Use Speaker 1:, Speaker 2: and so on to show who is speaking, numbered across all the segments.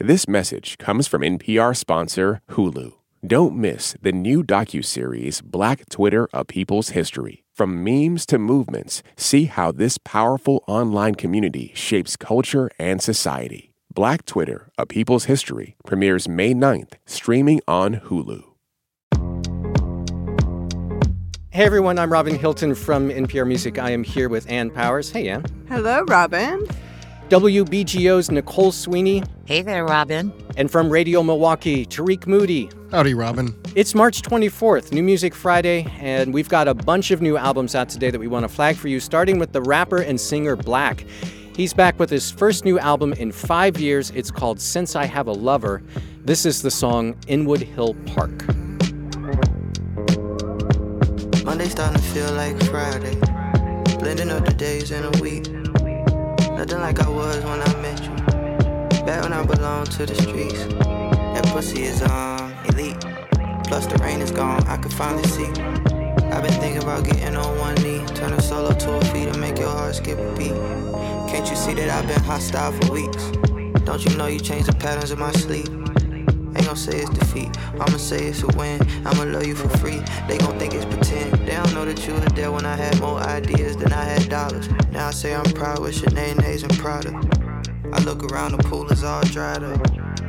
Speaker 1: This message comes from NPR sponsor Hulu. Don't miss the new docuseries Black Twitter: A People's History. From memes to movements, see how this powerful online community shapes culture and society. Black Twitter: A People's History premieres May 9th, streaming on Hulu.
Speaker 2: Hey everyone, I'm Robin Hilton from NPR Music. I am here with Ann Powers. Hey Ann.
Speaker 3: Hello, Robin.
Speaker 2: WBGO's Nicole Sweeney.
Speaker 4: Hey there, Robin.
Speaker 2: And from Radio Milwaukee, Tariq Moody.
Speaker 5: Howdy, Robin.
Speaker 2: It's March 24th, New Music Friday, and we've got a bunch of new albums out today that we want to flag for you, starting with the rapper and singer 6LACK. He's back with his first new album in five years. It's called Since I Have a Lover. This is the song Inwood Hill Park.
Speaker 6: Monday starting to feel like Friday. Blending up the days in a week. Nothing like I was when I met you. Back when I belonged to the streets. That pussy is um elite. Plus the rain is gone, I can finally see. I've been thinking about getting on one knee, turn turning solo to a feet and make your heart skip a beat. Can't you see that I've been hostile for weeks? Don't you know you changed the patterns of my sleep? Gon' say it's defeat, I'ma say it's a win. I'ma love you for free, they gon' think it's pretend. They don't know that you were there when I had more ideas than I had dollars. Now I say I'm proud with Sinead, Nays, and Prada. I look around, the pool is all dried up.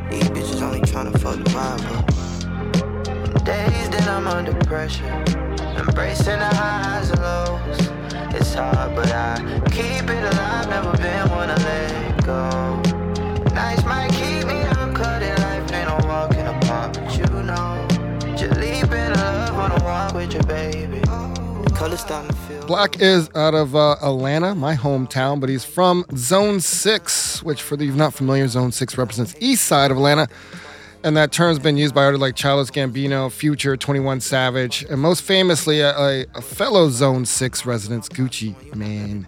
Speaker 6: These bitches only tryna fuck the vibe up. Days that I'm under pressure, embracing the highs and lows. It's hard, but I keep it alive. Never been one to let go. Nights might keep
Speaker 5: 6LACK is out of uh, Atlanta, my hometown, but he's from Zone 6, which, for those not familiar, Zone 6 represents east side of Atlanta. And that term's been used by artists like Childish Gambino, Future, 21 Savage, and most famously, a, a, a fellow Zone 6 resident, Gucci Mane.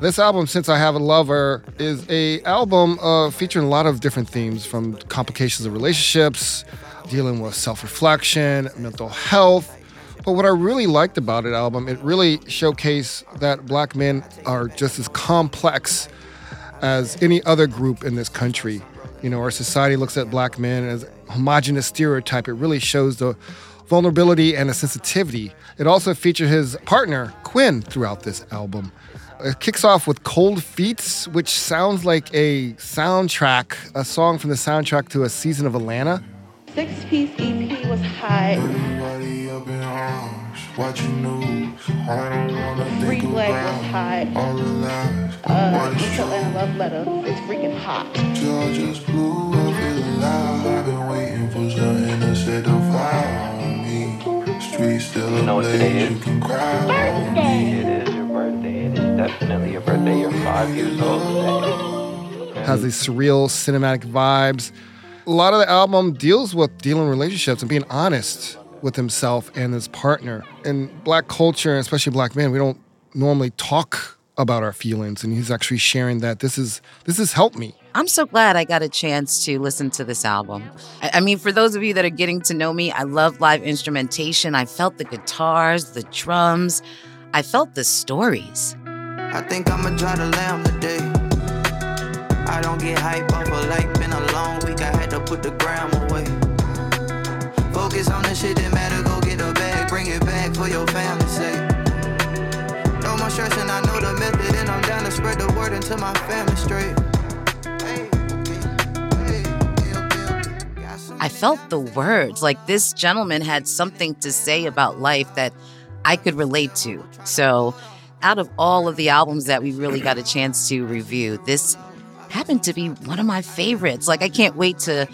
Speaker 5: This album, Since I Have a Lover, is a album uh, featuring a lot of different themes from complications of relationships, dealing with self-reflection, mental health. But what I really liked about it album, it really showcased that black men are just as complex as any other group in this country. You know, our society looks at black men as a homogenous stereotype. It really shows the vulnerability and the sensitivity. It also featured his partner, Quinn, throughout this album. It kicks off with Cold Feet, which sounds like a soundtrack, a song from the soundtrack to a season of Atlanta.
Speaker 7: Six piece EP was hot.
Speaker 8: Everybody up in arms, watching news. I don't wanna
Speaker 7: Free
Speaker 8: think
Speaker 7: Black was
Speaker 8: about
Speaker 7: hot.
Speaker 8: all the lies.
Speaker 7: Uh,
Speaker 8: Watch
Speaker 7: East Atlanta Love Letter is freaking hot.
Speaker 8: Georgia's blue, I feel alive. I've been waiting for something to set the fire on me. Streets still
Speaker 9: You know what today is?
Speaker 8: you can cry on me.
Speaker 9: It is your birthday. It is definitely your birthday. You're five years old today.
Speaker 5: has these surreal cinematic vibes. A lot of the album deals with dealing with relationships and being honest with himself and his partner. In black culture, especially black men, we don't normally talk about our feelings, and he's actually sharing that this is this has helped me.
Speaker 4: I'm so glad I got a chance to listen to this album. I, I mean, for those of you that are getting to know me, I love live instrumentation. I felt the guitars, the drums, I felt the stories.
Speaker 6: I think I'ma try to lamb today. I don't get hype off a like, been a long week, I to put the gram away. Focus on the shit that matter, go get a bag, bring it back for your family's sake. No more stressing, I know the method, and I'm down to spread the word until my family straight.
Speaker 4: I felt the words. Like this gentleman had something to say about life that I could relate to. So, out of all of the albums that we really got a chance to review, this happened to be one of my favorites. Like, I can't wait to,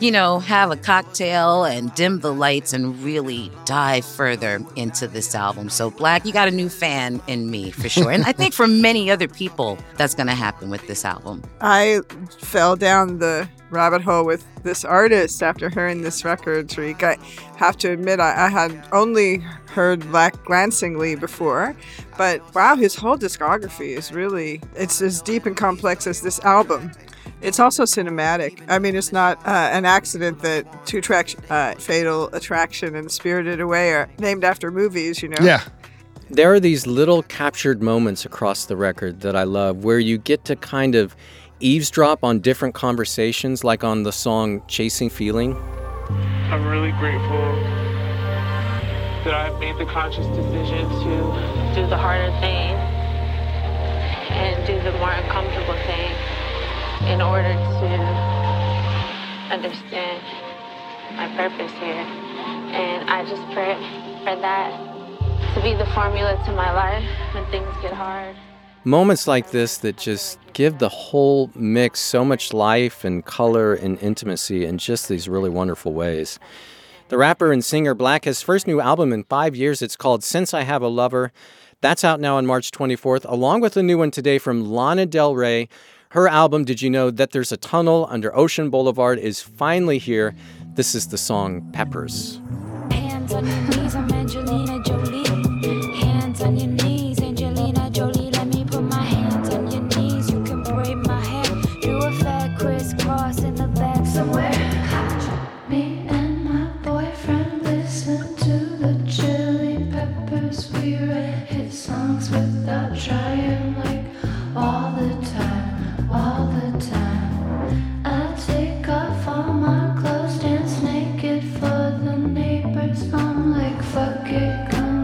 Speaker 4: you know, have a cocktail and dim the lights and really dive further into this album. So, 6LACK, you got a new fan in me for sure. And I think for many other people, that's going to happen with this album.
Speaker 3: I fell down the rabbit hole with this artist after hearing this record, Tariq. I have to admit, I, I had only heard 6LACK glancingly before, but wow, his whole discography is really, it's as deep and complex as this album. It's also cinematic. I mean, it's not uh, an accident that two tracks, uh, Fatal Attraction and Spirited Away, are named after movies, you know?
Speaker 5: Yeah,
Speaker 2: There are these little captured moments across the record that I love where you get to kind of eavesdrop on different conversations, like on the song Chasing Feeling?
Speaker 10: I'm really grateful that I've made the conscious decision to
Speaker 11: do the harder thing and do the more uncomfortable thing in order to understand my purpose here. And I just pray for that to be the formula to my life when things get hard.
Speaker 2: Moments like this that just give the whole mix so much life and color and intimacy in just these really wonderful ways. The rapper and singer 6LACK has first new album in five years. It's called Since I Have a Lover. That's out now on March 24th, along with a new one today from Lana Del Rey. Her album, Did You Know That There's a Tunnel Under Ocean Boulevard, is finally here. This is the song Peppers.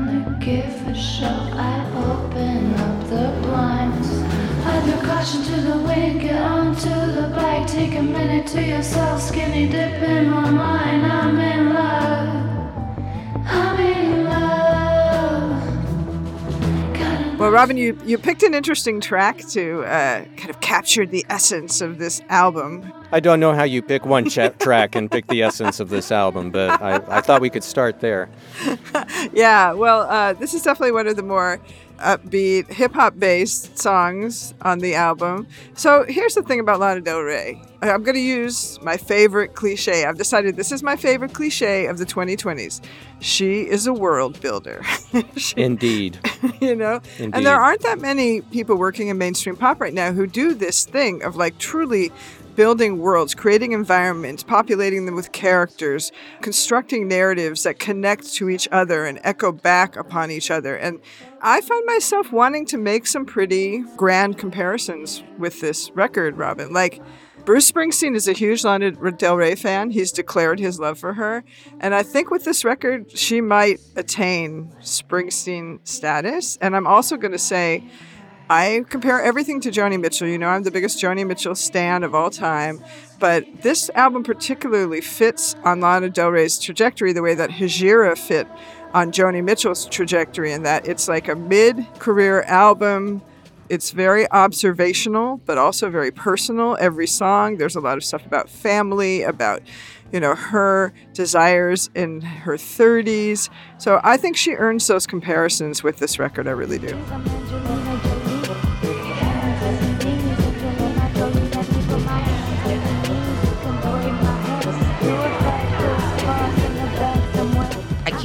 Speaker 12: To give a show. I open up the bike. Take a minute to yourself, skinny dip in
Speaker 3: Robin, you, you picked an interesting track to uh, kind of capture the essence of this album.
Speaker 2: I don't know how you pick one ch- track and pick the essence of this album, but I, I thought we could start there.
Speaker 3: yeah, well, uh, this is definitely one of the more upbeat, hip hop based songs on the album. So here's the thing about Lana Del Rey. I'm going to use my favorite cliche. I've decided this is my favorite cliche of the 2020s. She is a world builder. She-
Speaker 2: Indeed.
Speaker 3: you know?
Speaker 2: Indeed.
Speaker 3: And there aren't that many people working in mainstream pop right now who do this thing of like truly building worlds, creating environments, populating them with characters, constructing narratives that connect to each other and echo back upon each other. And I find myself wanting to make some pretty grand comparisons with this record, Robin. Like, Bruce Springsteen is a huge Lana Del Rey fan. He's declared his love for her. And I think with this record, she might attain Springsteen status. And I'm also going to say, I compare everything to Joni Mitchell. You know, I'm the biggest Joni Mitchell stan of all time. But this album particularly fits on Lana Del Rey's trajectory the way that Hejira fit on Joni Mitchell's trajectory, in that it's like a mid career album. It's very observational, but also very personal. Every song, there's a lot of stuff about family, about you know her desires in her 30s. So I think she earns those comparisons with this record. I really do.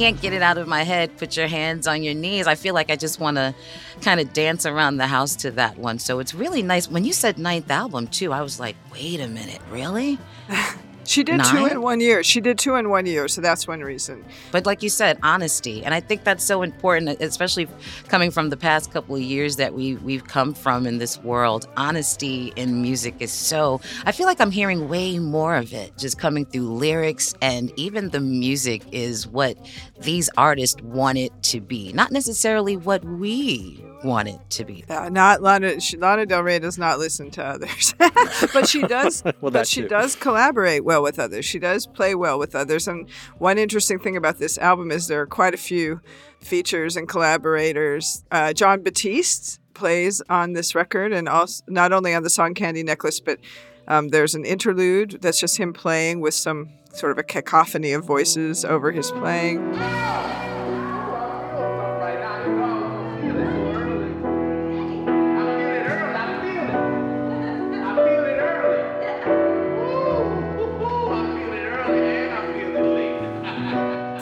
Speaker 4: Can't get it out of my head. Put your hands on your knees. I feel like I just want to kind of dance around the house to that one. So it's really nice. When you said ninth album, too, I was like, wait a minute, really?
Speaker 3: She did two in one year. She did two in one year, so that's one reason.
Speaker 4: But like you said, honesty, and I think that's so important, especially coming from the past couple of years that we we've come from in this world. Honesty in music is so. I feel like I'm hearing way more of it, just coming through lyrics, and even the music is what these artists want it to be, not necessarily what we want it to be.
Speaker 3: Uh, not Lana. She, Lana Del Rey does not listen to others, but she does.
Speaker 2: Well,
Speaker 3: but she
Speaker 2: too.
Speaker 3: does collaborate well with others. She does play well with others. And one interesting thing about this album is there are quite a few features and collaborators. Uh, Jon Batiste plays on this record, and also not only on the song "Candy Necklace," but um, there's an interlude that's just him playing with some sort of a cacophony of voices over his playing.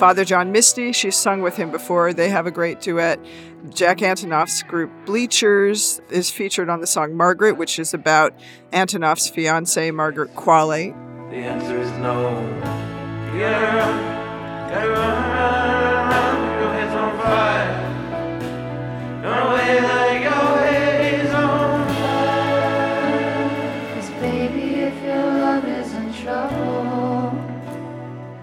Speaker 3: Father John Misty, she's sung with him before. They have a great duet. Jack Antonoff's group Bleachers is featured on the song Margaret, which is about Antonoff's fiancee, Margaret Qualley.
Speaker 13: The answer is no. Your head's on fire.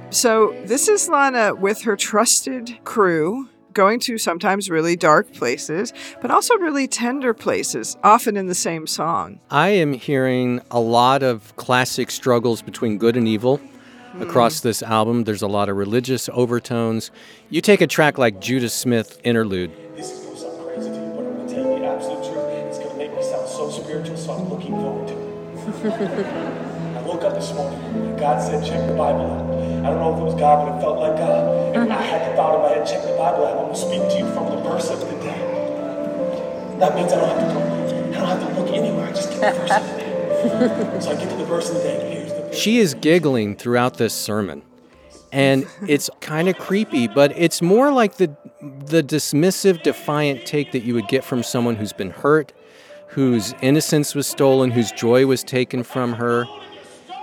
Speaker 3: So this is Lana with her trusted crew going to sometimes really dark places, but also really tender places, often in the same song.
Speaker 2: I am hearing a lot of classic struggles between good and evil hmm. across this album. There's a lot of religious overtones. You take a track like Judah Smith Interlude.
Speaker 14: This is gonna sound crazy to you, but I'm gonna tell you the absolute truth. It's gonna make me sound so spiritual, so I'm looking forward to it. I woke up this morning and God said, check the Bible out. I don't know if it was God, but it felt like God. And I had the thought in my head, check the Bible out. I'm gonna speak to you from the verse of the day. That means I don't have to go, I don't have to look anywhere. I just get the verse of the day. So I get to the verse of the day. Here's the
Speaker 2: She is giggling throughout this sermon. And it's kind of creepy, but it's more like the the dismissive, defiant take that you would get from someone who's been hurt, whose innocence was stolen, whose joy was taken from her.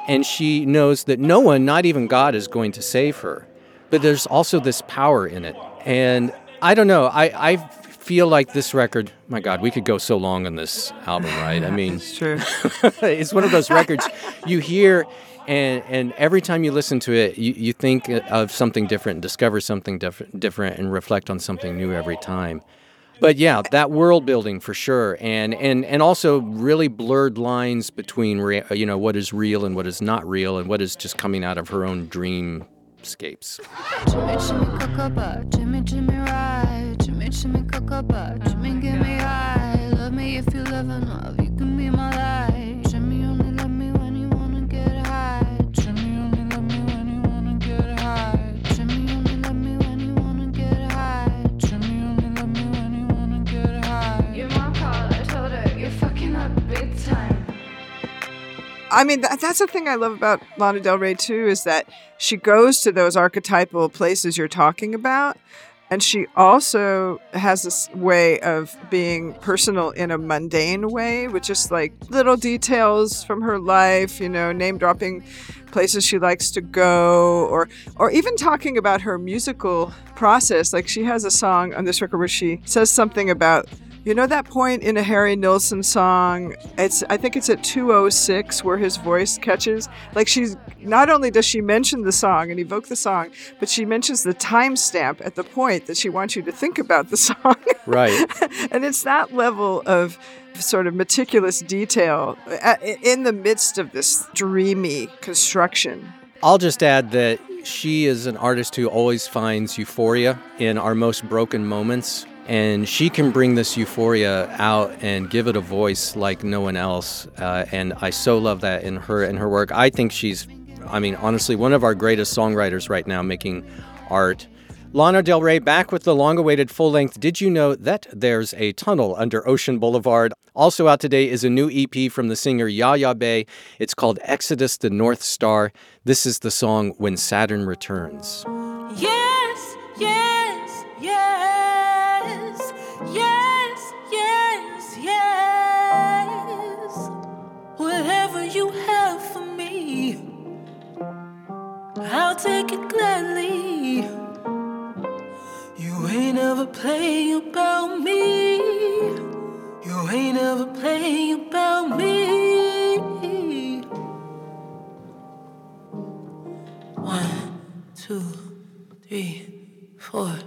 Speaker 2: And she knows that no one, not even God, is going to save her. But there's also this power in it. And I don't know, I, I feel like this record, my God, we could go so long on this album, right? I mean,
Speaker 3: it's true.
Speaker 2: it's one of those records you hear and and every time you listen to it you, you think of something different discover something different different and reflect on something new every time but yeah that world building for sure and and and also really blurred lines between rea- you know what is real and what is not real and what is just coming out of her own dreamscapes
Speaker 12: Jimmy, Jimmy, Jimmy, Jimmy. Jimmy, Jimmy, Jimmy, me if you love I
Speaker 3: mean, that, that's the thing I love about Lana Del Rey too is that she goes to those archetypal places you're talking about, and she also has this way of being personal in a mundane way, with just like little details from her life, you know, name dropping places she likes to go, or or even talking about her musical process. Like she has a song on this record where she says something about you know that point in a Harry Nilsson song? It's I think it's at 206 where his voice catches. Like she's not only does she mention the song and evoke the song, but she mentions the timestamp at the point that she wants you to think about the song.
Speaker 2: right
Speaker 3: and it's that level of sort of meticulous detail uh, in the midst of this dreamy construction.
Speaker 2: I'll just add that she is an artist who always finds euphoria in our most broken moments. And she can bring this euphoria out and give it a voice like no one else. Uh, and I so love that in her and her work. I think she's, I mean, honestly, one of our greatest songwriters right now making art. Lana Del Rey back with the long awaited full length Did You Know That There's a Tunnel Under Ocean Boulevard? Also out today is a new EP from the singer Yaya Bey. It's called Exodus the North Star. This is the song When Saturn Returns.
Speaker 15: Yes, I'll take it gladly. You ain't ever play about me. You ain't ever play about me. One, two, three, four.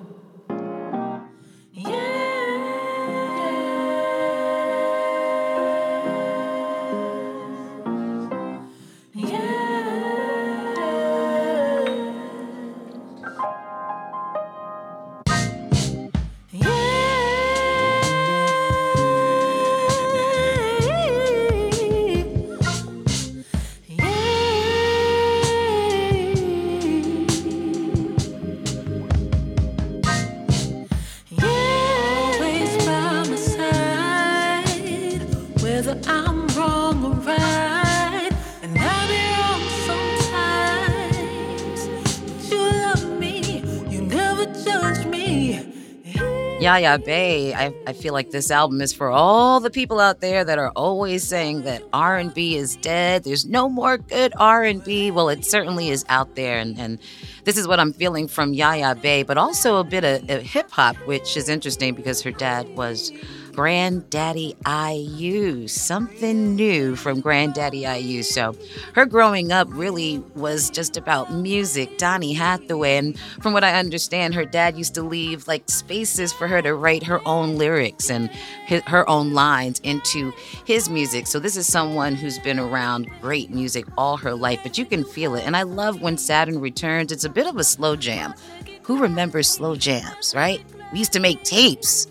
Speaker 4: Yaya Bey, I, I feel like this album is for all the people out there that are always saying that R&B is dead. There's no more good R&B. Well, it certainly is out there, and, and this is what I'm feeling from Yaya Bey, but also a bit of, of hip hop, which is interesting because her dad was Granddaddy IU. Something new from Granddaddy IU. So her growing up really was just about music, Donny Hathaway. And from what I understand, her dad used to leave like spaces for her to write her own lyrics and hi- her own lines into his music. So this is someone who's been around great music all her life, but you can feel it. And I love when Saturn returns. It's a bit of a slow jam. Who remembers slow jams, right? We used to make tapes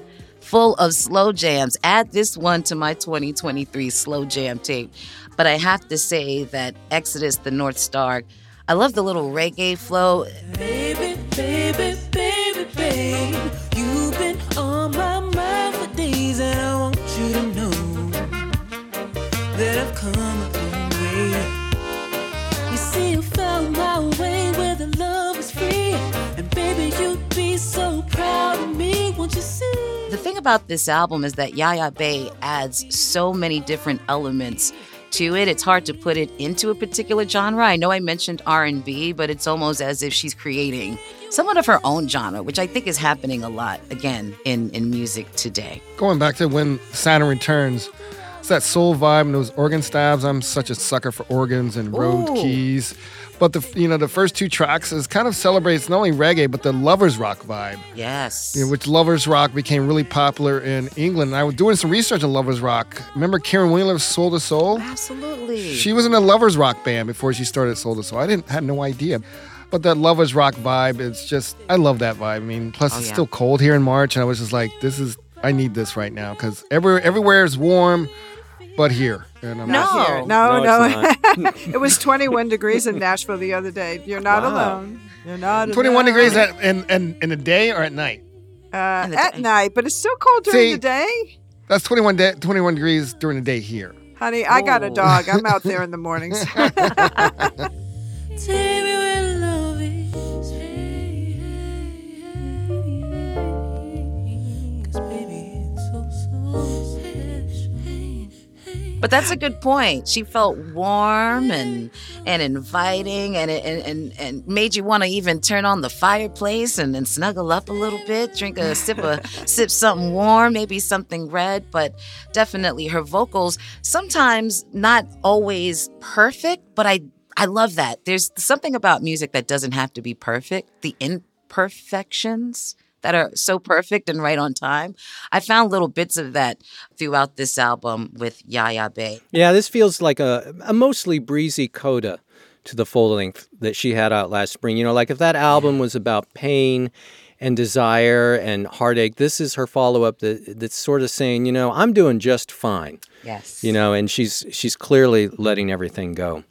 Speaker 4: full of slow jams. Add this one to my 2023 slow jam tape. But I have to say that Exodus, the North Star, I love the little reggae flow.
Speaker 15: Baby, baby, baby,
Speaker 4: about this album is that Yaya Bey adds so many different elements to it. It's hard to put it into a particular genre. I know I mentioned R&B, but it's almost as if she's creating somewhat of her own genre, which I think is happening a lot again in in music today.
Speaker 5: Going back to when Saturn returns, it's that soul vibe and those organ stabs. I'm such a sucker for organs and road
Speaker 4: Ooh.
Speaker 5: keys. But the you know the first two tracks is kind of celebrates not only reggae but the lovers rock vibe.
Speaker 4: Yes.
Speaker 5: you know, which lovers rock became really popular in England. And I was doing some research on lovers rock. Remember Caron Wheeler's Soul to Soul?
Speaker 4: Absolutely.
Speaker 5: She was in a lovers rock band before she started Soul to Soul. I didn't had no idea. But that lovers rock vibe, it's just I love that vibe. I mean, plus
Speaker 4: Oh,
Speaker 5: it's
Speaker 4: yeah.
Speaker 5: still cold here in March, and I was just like, this is I need this right now because every everywhere is warm, but here. And I'm
Speaker 3: Not here. No,
Speaker 5: No,
Speaker 3: no. it was 21 degrees in Nashville the other day. You're not
Speaker 5: Wow.
Speaker 3: alone. You're not
Speaker 5: 21
Speaker 3: alone.
Speaker 5: degrees at, in, in in the day or at night.
Speaker 3: uh, at night, but it's still cold during
Speaker 5: See-
Speaker 3: the day.
Speaker 5: That's 21 de- 21 degrees during the day here.
Speaker 3: Honey, I got a dog. I'm out there in the mornings.
Speaker 15: Take me where
Speaker 4: But that's a good point. She felt warm and and inviting and and and, and made you want to even turn on the fireplace and, and snuggle up a little bit, drink a sip of sip something warm, maybe something red, but definitely her vocals sometimes not always perfect, but I I love that. There's something about music that doesn't have to be perfect. The imperfections that are so perfect and right on time. I found little bits of that throughout this album with Yaya Bey.
Speaker 2: Yeah, this feels like a, a mostly breezy coda to the full length that she had out last spring. You know, like if that album was about pain and desire and heartache, this is her follow up that, that's sort of saying, you know, I'm doing just fine.
Speaker 4: Yes.
Speaker 2: You know, and she's she's clearly letting everything go.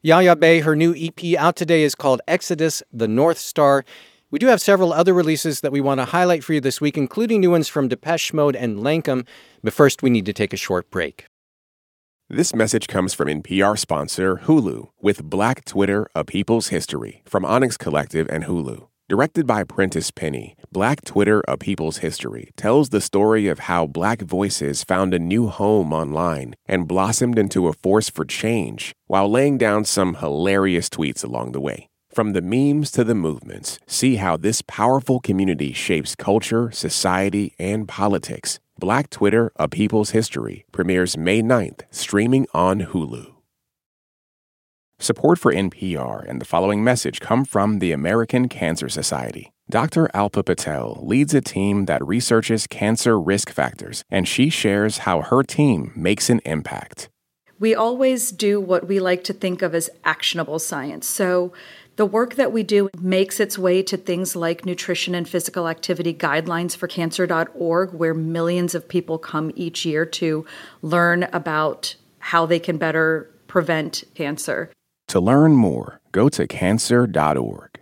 Speaker 2: Yaya Bey, her new EP out today is called Exodus, the North Star. We do have several other releases that we want to highlight for you this week, including new ones from Depeche Mode and Lankum. But first, we need to take a short break.
Speaker 1: This message comes from NPR sponsor Hulu with Black Twitter, A People's History from Onyx Collective and Hulu. Directed by Prentice Penny, Black Twitter, A People's History tells the story of how black voices found a new home online and blossomed into a force for change while laying down some hilarious tweets along the way. From the memes to the movements, see how this powerful community shapes culture, society, and politics. Black Twitter, A People's History premieres May 9th, streaming on Hulu. Support for NPR and the following message come from the American Cancer Society. Dr. Alpa Patel leads a team that researches cancer risk factors, and she shares how her team makes an impact.
Speaker 16: We always do what we like to think of as actionable science. So, the work that we do makes its way to things like nutrition and physical activity guidelines for cancer.org, where millions of people come each year to learn about how they can better prevent cancer.
Speaker 1: To learn more, go to cancer.org.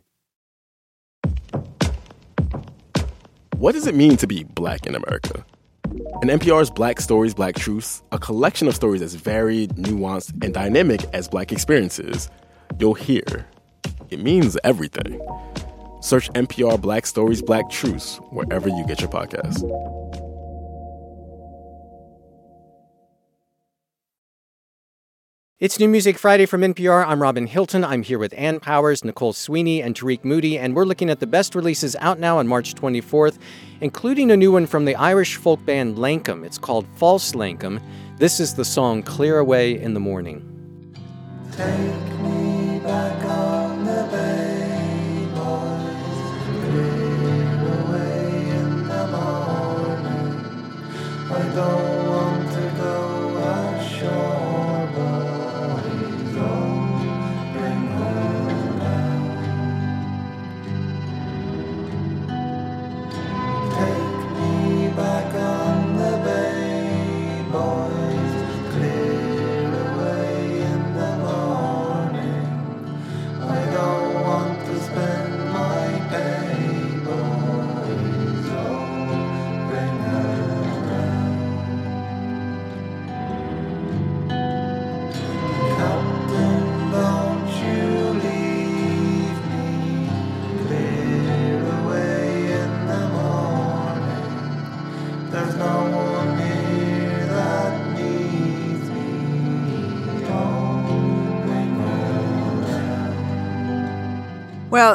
Speaker 17: What does it mean to be black in America? In NPR's Black Stories, Black Truths, a collection of stories as varied, nuanced, and dynamic as black experiences, you'll hear it means everything. Search NPR Black Stories, Black Truths wherever you get your podcasts.
Speaker 2: It's New Music Friday from NPR. I'm Robin Hilton. I'm here with Ann Powers, Nicole Sweeney, and Tariq Moody, and we're looking at the best releases out now on March 24th, including a new one from the Irish folk band Lankum. It's called False Lankum. This is the song Clear Away in the Morning.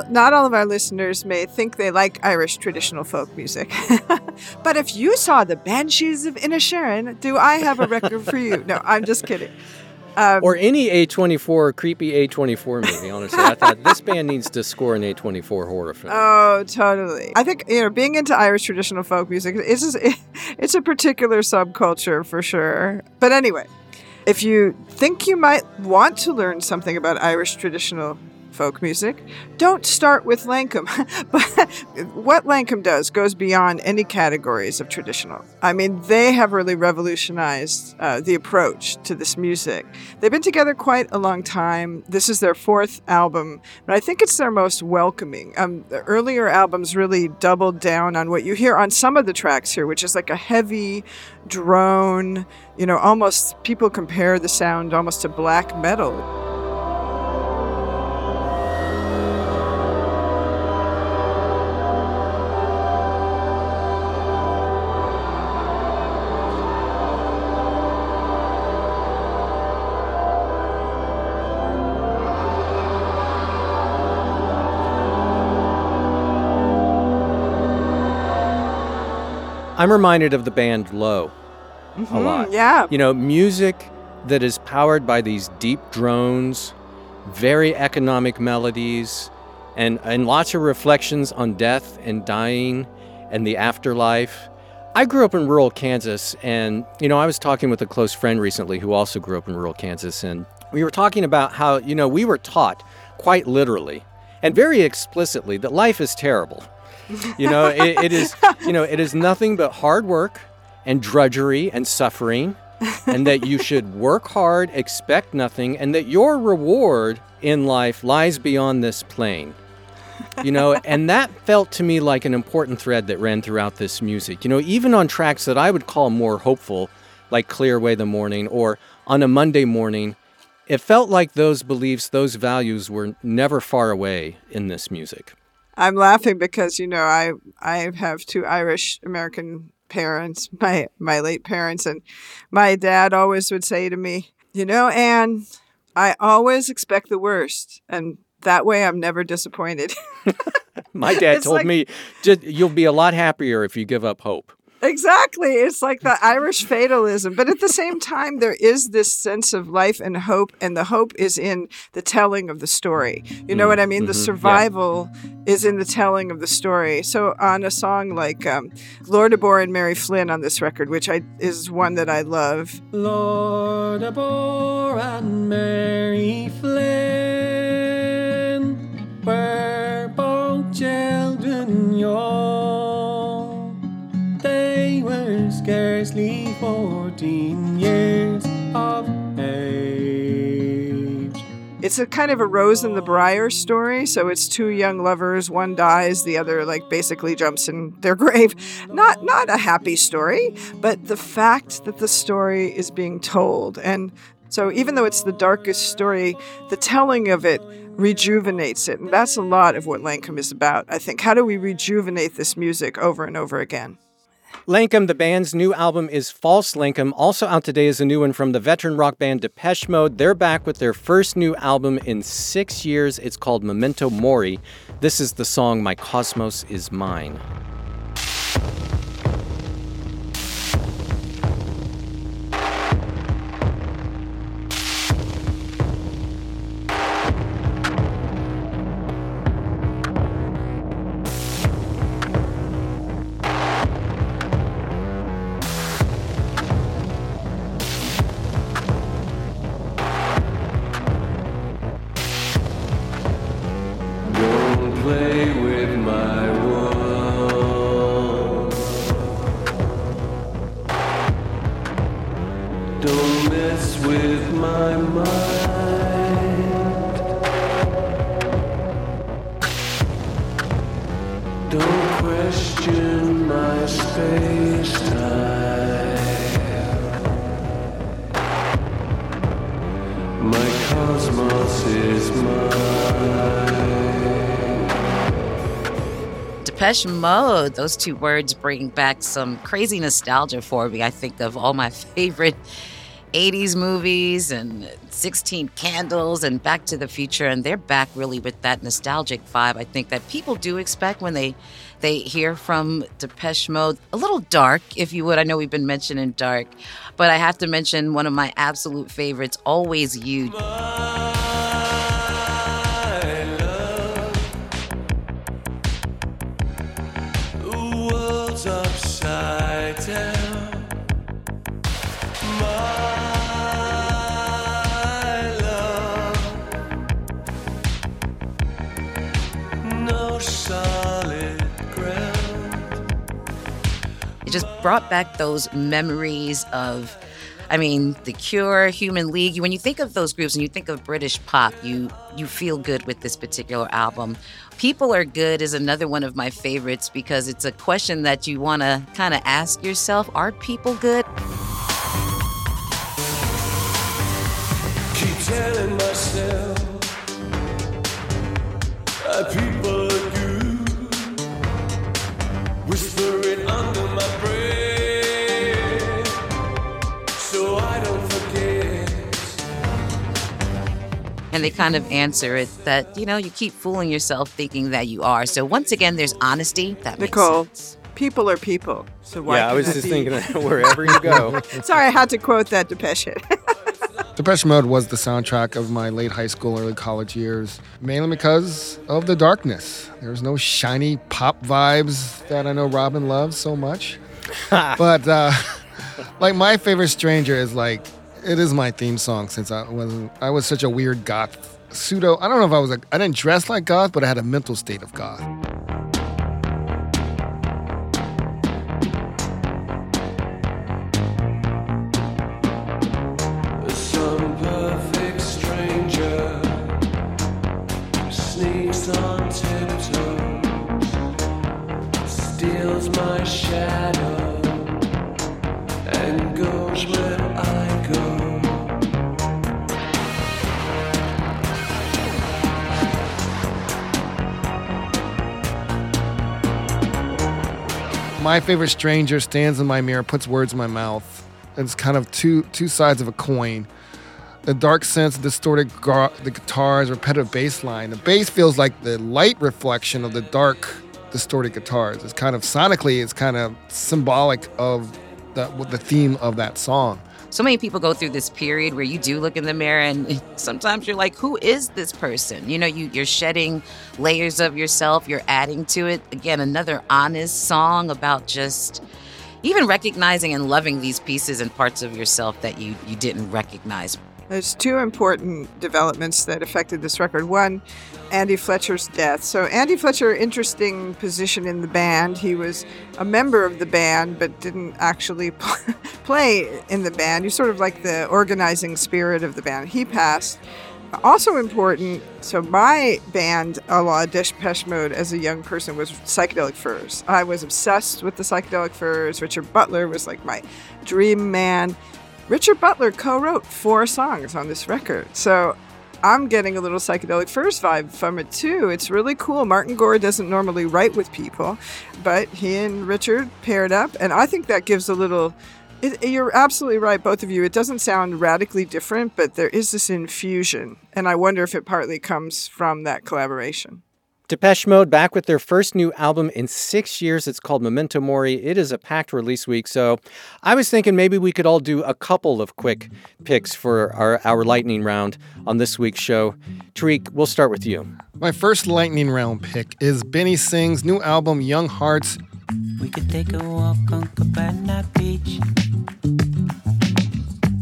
Speaker 3: Not all of our listeners may think they like Irish traditional folk music. but if you saw the Banshees of Inisherin, do I have a record for you? No, I'm just kidding. Um,
Speaker 2: or any A24, creepy A24 movie, honestly. I thought this band needs to score an A24 horror film.
Speaker 3: Oh, totally. I think you know, being into Irish traditional folk music, it's just, it's a particular subculture for sure. But anyway, if you think you might want to learn something about Irish traditional folk music, don't start with Lankum. but what Lankum does goes beyond any categories of traditional. I mean, they have really revolutionized uh, the approach to this music. They've been together quite a long time. This is their fourth album, but I think it's their most welcoming. Um, the earlier albums really doubled down on what you hear on some of the tracks here, which is like a heavy drone, you know, almost people compare the sound almost to black metal.
Speaker 2: I'm reminded of the band Low a
Speaker 3: Mhm,
Speaker 2: lot.
Speaker 3: yeah.
Speaker 2: You know, music that is powered by these deep drones, very economic melodies, and, and lots of reflections on death and dying and the afterlife. I grew up in rural Kansas, and, you know, I was talking with a close friend recently who also grew up in rural Kansas, and we were talking about how, you know, we were taught quite literally and very explicitly that life is terrible. You know, it, it is, you know, it is nothing but hard work and drudgery and suffering, and that you should work hard, expect nothing, and that your reward in life lies beyond this plane. You know, and that felt to me like an important thread that ran throughout this music. You know, even on tracks that I would call more hopeful, like Clear Away the Morning, or on a Monday morning, it felt like those beliefs, those values were never far away in this music.
Speaker 3: I'm laughing because you know I I have two Irish American parents, my my late parents, and my dad always would say to me, you know, Anne, I always expect the worst, and that way I'm never disappointed.
Speaker 2: My dad
Speaker 3: It's
Speaker 2: told
Speaker 3: like-
Speaker 2: me just, you'll be a lot happier if you give up hope.
Speaker 3: Exactly. It's like the Irish fatalism. But at the same time, there is this sense of life and hope, and the hope is in the telling of the story. You know what I mean? The
Speaker 18: mm-hmm. Mm-hmm.
Speaker 3: survival yeah. Is in the telling of the story. So on a song like um, Lord Abore and Mary Flynn on this record, which I is one that I love.
Speaker 18: Lord Abore and Mary Flynn were both children young. They were scarcely fourteen
Speaker 3: It's a kind of a Rose and the Briar story. So it's two young lovers. One dies, the other like basically jumps in their grave. Not not a happy story, but the fact that the story is being told, and so even though it's the darkest story, the telling of it rejuvenates it, and that's a lot of what Lankum is about. I think. How do we rejuvenate this music over and over again?
Speaker 2: Lankum, the band's new album is False Lankum. Also out today is a new one from the veteran rock band Depeche Mode. They're back with their first new album in six years. It's called Memento Mori. This is the song My Cosmos Is Mine.
Speaker 4: Depeche Mode, those two words bring back some crazy nostalgia for me. I think of all my favorite 80s movies and 16 Candles and Back to the Future, and they're back really with that nostalgic vibe. I think that people do expect when they they hear from Depeche Mode. A little dark, if you would. I know we've been mentioning dark, but I have to mention one of my absolute favorites, Always You.
Speaker 18: The
Speaker 4: It just brought back those memories of, I mean, The Cure, Human League. When you think of those groups and you think of British pop, you you feel good with this particular album. People Are Good is another one of my favorites because it's a question that you want to kind of ask yourself: Are people good?
Speaker 18: Keep telling myself people good. Whisper
Speaker 4: And they kind of answer it that you know you keep fooling yourself thinking that you are. So once again, there's honesty. That makes
Speaker 3: Nicole,
Speaker 4: sense.
Speaker 3: people are people. So why?
Speaker 2: Yeah, I was just
Speaker 3: be-
Speaker 2: thinking that wherever you go.
Speaker 3: Sorry, I had to quote that Depeche. hit.
Speaker 5: Depeche Mode was the soundtrack of my late high school, early college years, mainly because of the darkness. There's no shiny pop vibes that I know Robin loves so much. but uh, like my favorite stranger is like it is my theme song since I was I was such a weird goth pseudo. I don't know if I was a I didn't dress like goth, but I had a mental state of goth.
Speaker 18: My
Speaker 5: favorite stranger stands in my mirror, puts words in my mouth. It's kind of two two sides of a coin. The dark sense, distorted gar- the guitars, repetitive bass line. The bass feels like the light reflection of the dark, distorted guitars. It's kind of sonically, it's kind of symbolic of the the theme of that song.
Speaker 4: So many people go through this period where you do look in the mirror and sometimes you're like, who is this person? You know, you, you're shedding layers of yourself, you're adding to it. Again, another honest song about just even recognizing and loving these pieces and parts of yourself that you, you didn't recognize.
Speaker 3: There's two important developments that affected this record. One, Andy Fletcher's death. So, Andy Fletcher, interesting position in the band. He was a member of the band, but didn't actually play in the band. He's sort of like the organizing spirit of the band. He passed. Also important, so my band, a la Depeche Mode, as a young person, was Psychedelic Furs. I was obsessed with the Psychedelic Furs. Richard Butler was like my dream man. Richard Butler co wrote four songs on this record. So I'm getting a little Psychedelic Furs vibe from it too. It's really cool. Martin Gore doesn't normally write with people, but he and Richard paired up, and I think that gives a little. It, you're absolutely right, both of you. It doesn't sound radically different, but there is this infusion, and I wonder if it partly comes from that collaboration.
Speaker 2: Depeche Mode back with their first new album in six years. It's called Memento Mori. It is a packed release week, so I was thinking maybe we could all do a couple of quick picks for our, our lightning round on this week's show. Tariq, we'll start with you.
Speaker 5: My first lightning round pick is Benny Sings' new album, Young Hearts.
Speaker 19: We could take a walk on Cabana Beach.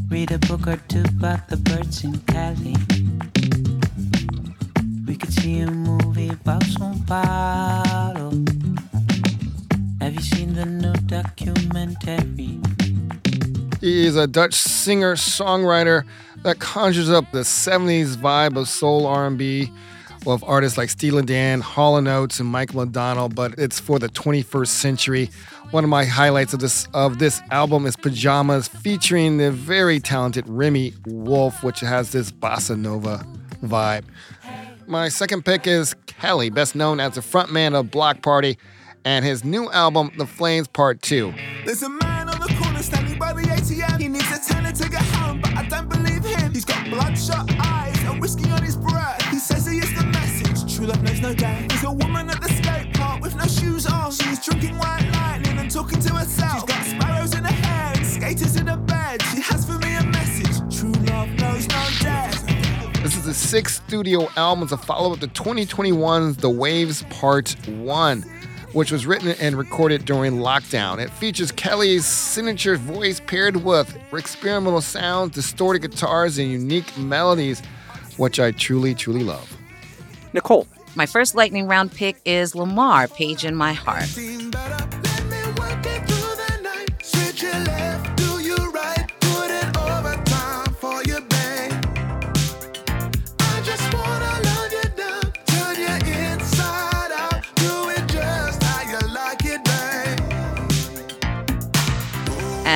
Speaker 19: Read a book or two about the birds in Cali. We could see a movie Paulo. Have you seen the new documentary?
Speaker 5: He is a Dutch singer-songwriter that conjures up the 70s vibe of soul R&B of artists like Steely Dan, Hall & Oates, and Michael McDonald, but it's for the 21st century. One of my highlights of this of this album is Pajamas, featuring the very talented Remi Wolf, which has this bossa nova vibe. My second pick is Kele, best known as the frontman of Bloc Party, and his new album, The Flames Part 2.
Speaker 20: There's a man on the corner standing by the ATM. He needs a to get home, but I don't believe him. He's got bloodshot eyes and whiskey on his breath. He says he is the message. True love knows no doubt. There's a woman at the skate park with no shoes on. She's drinking white lightning and talking to herself. She's got sparrows in her hair and skaters in her bed. She has for me a message. True love knows no.
Speaker 5: This the sixth studio album as a follow up to 2021's The Waves Part 1, which was written and recorded during lockdown. It features Kele's signature voice paired with experimental sounds, distorted guitars, and unique melodies, which I truly, truly love.
Speaker 2: Nicole.
Speaker 4: My first lightning round pick is Lemar, Page in My Heart.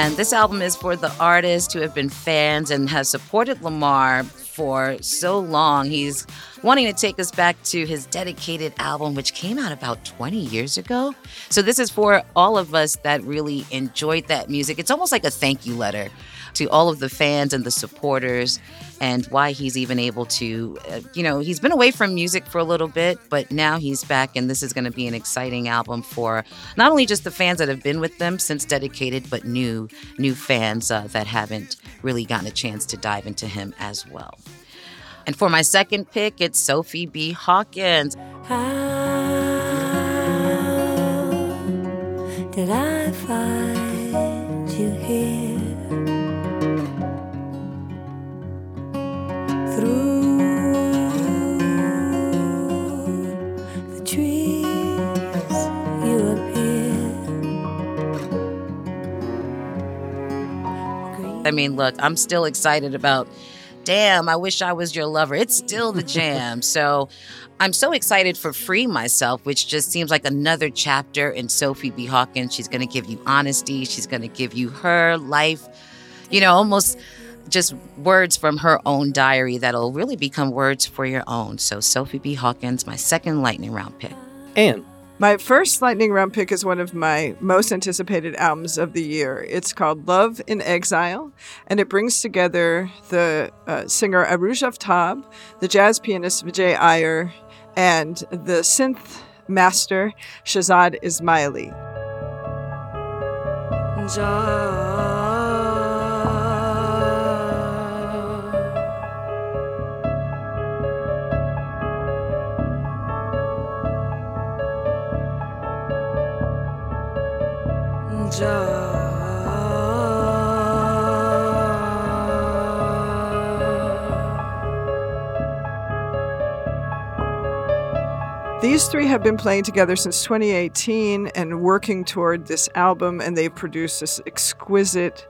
Speaker 4: And this album is for the artists who have been fans and have supported Lemar for so long. He's wanting to take us back to his dedicated album, which came out about 20 years ago. So, this is for all of us that really enjoyed that music. It's almost like a thank you letter to all of the fans and the supporters, and why he's even able to, uh, you know, he's been away from music for a little bit, but now he's back, and this is going to be an exciting album for not only just the fans that have been with them since dedicated, but new new fans uh, that haven't really gotten a chance to dive into him as well. And for my second pick, it's Sophie B. Hawkins.
Speaker 12: Did I find you here?
Speaker 4: I mean, look, I'm still excited about Damn, I wish I was your lover. It's still the jam. so I'm so excited for Free Myself, which just seems like another chapter in Sophie B. Hawkins. She's going to give you honesty, she's going to give you her life, you know, almost just words from her own diary that'll really become words for your own. So, Sophie B. Hawkins, my second lightning round pick.
Speaker 2: And
Speaker 3: My first lightning round pick is one of my most anticipated albums of the year. It's called Love in Exile, and it brings together the uh, singer Arooj Aftab, the jazz pianist Vijay Iyer, and the synth master Shahzad Ismaily. These three have been playing together since 2018 and working toward this album, and they've produced this exquisite,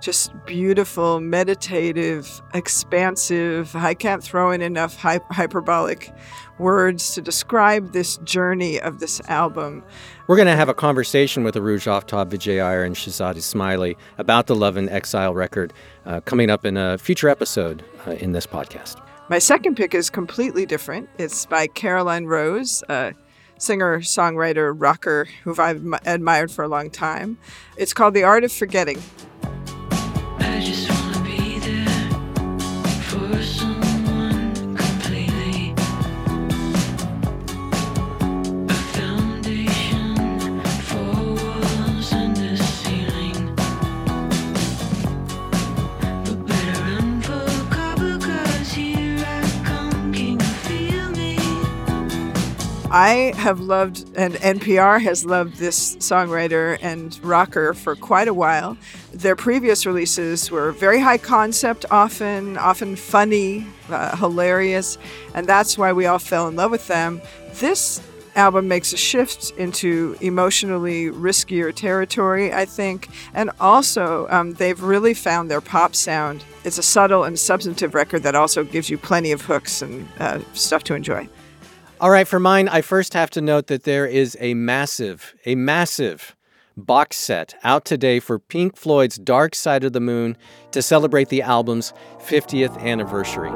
Speaker 3: just beautiful, meditative, expansive. I can't throw in enough hy- hyperbolic words to describe this journey of this album.
Speaker 2: We're going to have a conversation with Arooj Aftab, Vijay Iyer, and Shahzad Ismaily about the Love in Exile record uh, coming up in a future episode uh, in this podcast.
Speaker 3: My second pick is completely different. It's by Caroline Rose, a singer, songwriter, rocker who I've m- admired for a long time. It's called The Art of Forgetting.
Speaker 12: I just I
Speaker 3: have loved, and NPR has loved this songwriter and rocker for quite a while. Their previous releases were very high concept, often, often funny, uh, hilarious, and that's why we all fell in love with them. This album makes a shift into emotionally riskier territory, I think, and also um, they've really found their pop sound. It's a subtle and substantive record that also gives you plenty of hooks and uh, stuff to enjoy.
Speaker 2: All right, for mine, I first have to note that there is a massive, a massive box set out today for Pink Floyd's Dark Side of the Moon to celebrate the album's 50th anniversary.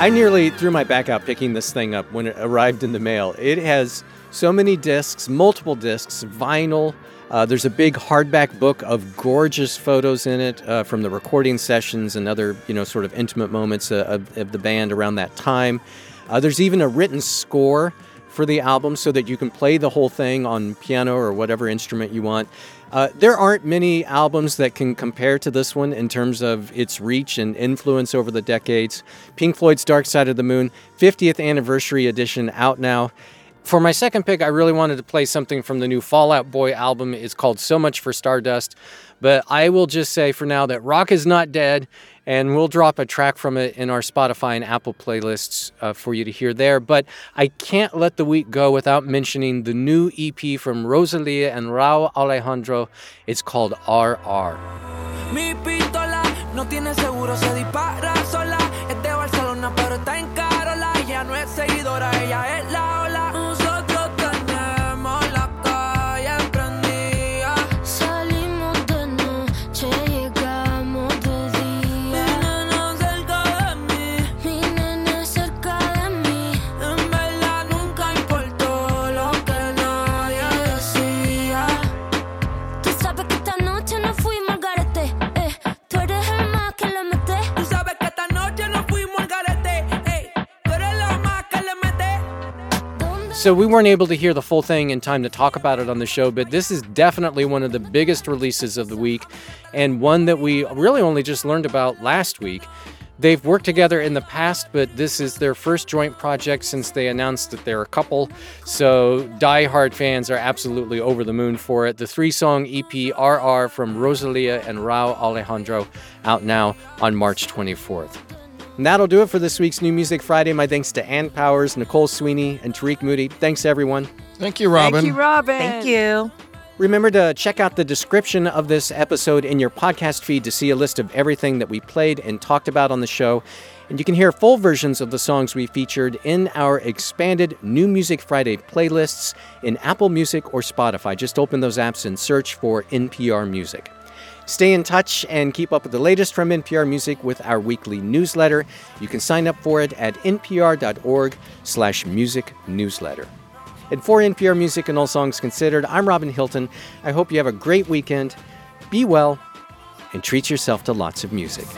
Speaker 2: I nearly threw my back out picking this thing up when it arrived in the mail. It has so many discs, multiple discs, vinyl. Uh, there's a big hardback book of gorgeous photos in it uh, from the recording sessions and other, you know, sort of intimate moments uh, of, of the band around that time. Uh, there's even a written score for the album so that you can play the whole thing on piano or whatever instrument you want. Uh, there aren't many albums that can compare to this one in terms of its reach and influence over the decades. Pink Floyd's Dark Side of the Moon, 50th anniversary edition out now. For my second pick, I really wanted to play something from the new Fall Out Boy album. It's called So Much for Stardust. But I will just say for now that rock is not dead, and we'll drop a track from it in our Spotify and Apple playlists uh, for you to hear there. But I can't let the week go without mentioning the new EP from Rosalía and Rauw Alejandro. It's called RR. So we weren't able to hear the full thing in time to talk about it on the show, but this is definitely one of the biggest releases of the week and one that we really only just learned about last week. They've worked together in the past, but this is their first joint project since they announced that they're a couple. So die-hard fans are absolutely over the moon for it. The three-song EP RR from Rosalía and Rauw Alejandro out now on March 24th. And that'll do it for this week's New Music Friday. My thanks to Ann Powers, Nicole Sweeney, and Tarik Moody. Thanks, everyone.
Speaker 5: Thank you, Robin.
Speaker 3: Thank you, Robin.
Speaker 4: Thank you.
Speaker 2: Remember to check out the description of this episode in your podcast feed to see a list of everything that we played and talked about on the show. And you can hear full versions of the songs we featured in our expanded New Music Friday playlists in Apple Music or Spotify. Just open those apps and search for NPR Music. Stay in touch and keep up with the latest from NPR Music with our weekly newsletter. You can sign up for it at npr.org slash music newsletter. And for NPR Music and All Songs Considered, I'm Robin Hilton. I hope you have a great weekend. Be well and treat yourself to lots of music.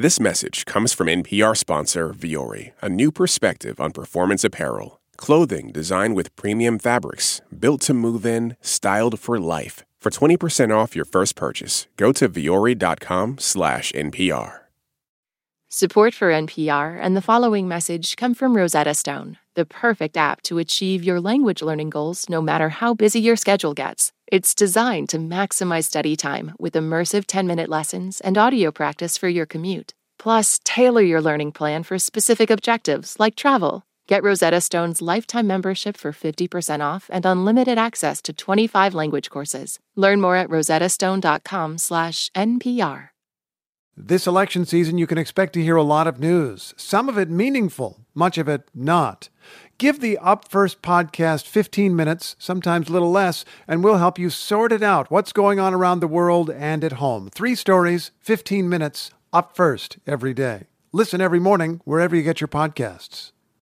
Speaker 1: This message comes from NPR sponsor Vuori, a new perspective on performance apparel. Clothing designed with premium fabrics, built to move in, styled for life. For 20% off your first purchase, go to vuori.com/npr.
Speaker 21: Support for NPR and the following message come from Rosetta Stone, the perfect app to achieve your language learning goals no matter how busy your schedule gets. It's designed to maximize study time with immersive 10 minute lessons and audio practice for your commute. Plus, tailor your learning plan for specific objectives like travel. Get Rosetta Stone's lifetime membership for 50% off and unlimited access to 25 language courses. Learn more at rosettastone.com/npr.
Speaker 22: This election season, you can expect to hear a lot of news, some of it meaningful, much of it not. Give the Up First podcast 15 minutes, sometimes a little less, and we'll help you sort it out what's going on around the world and at home. Three stories, 15 minutes, up first every day. Listen every morning wherever you get your podcasts.